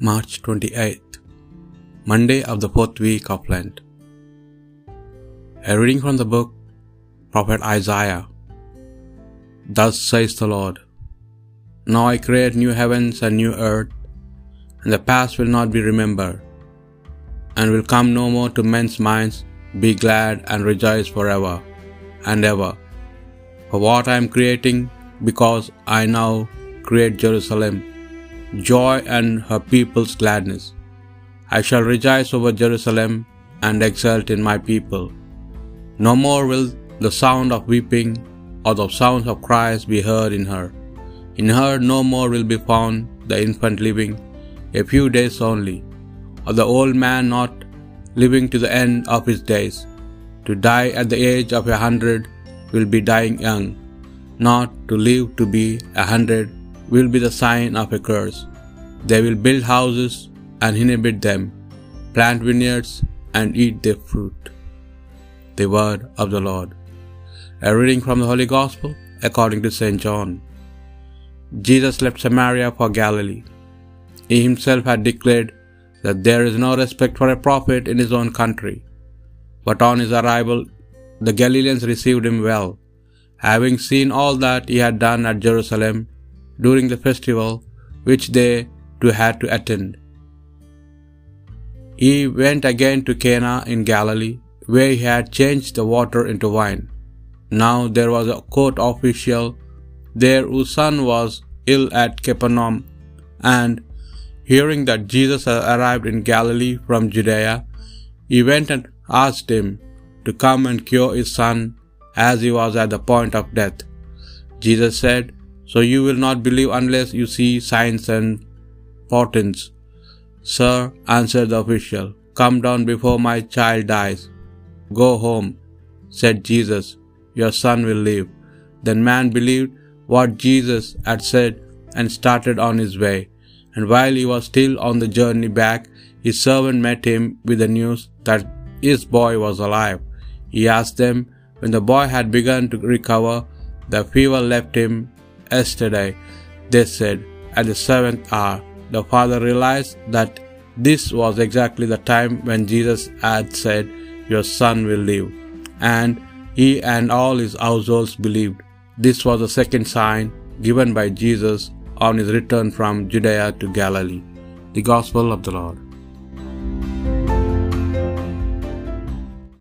March 28th, Monday of the fourth week of Lent. A reading from the book Prophet Isaiah. Thus says the Lord Now I create new heavens and new earth, and the past will not be remembered, and will come no more to men's minds. Be glad and rejoice forever and ever for what I am creating, because I now create Jerusalem joy and her people's gladness. I shall rejoice over Jerusalem and exult in my people. No more will the sound of weeping or the sounds of cries be heard in her. In her no more will be found the infant living a few days only, or the old man not living to the end of his days. To die at the age of a hundred will be dying young. Not to live to be a hundred will be the sign of a curse. They will build houses and inhabit them, plant vineyards and eat their fruit. The word of the Lord. A reading from the Holy Gospel according to St. John. Jesus left Samaria for Galilee. He himself had declared that there is no respect for a prophet in his own country. But on his arrival, the Galileans received him well, having seen all that he had done at Jerusalem during the festival which they too had to attend. He went again to Cana in Galilee, where he had changed the water into wine. Now there was a court official there whose son was ill at Capernaum, and hearing that Jesus had arrived in Galilee from Judea, he went and asked him to come and cure his son as he was at the point of death. Jesus said, So you will not believe unless you see signs and portents. Sir, answered the official, come down before my child dies. Go home, said Jesus, your son will live. Then man believed what Jesus had said and started on his way. And while he was still on the journey back, his servant met him with the news that his boy was alive. He asked them when the boy had begun to recover, the fever left him yesterday. They said, at the seventh hour. The father realized that this was exactly the time when Jesus had said, Your son will live. And he and all his households believed. This was the second sign given by Jesus on his return from Judea to Galilee. The Gospel of the Lord.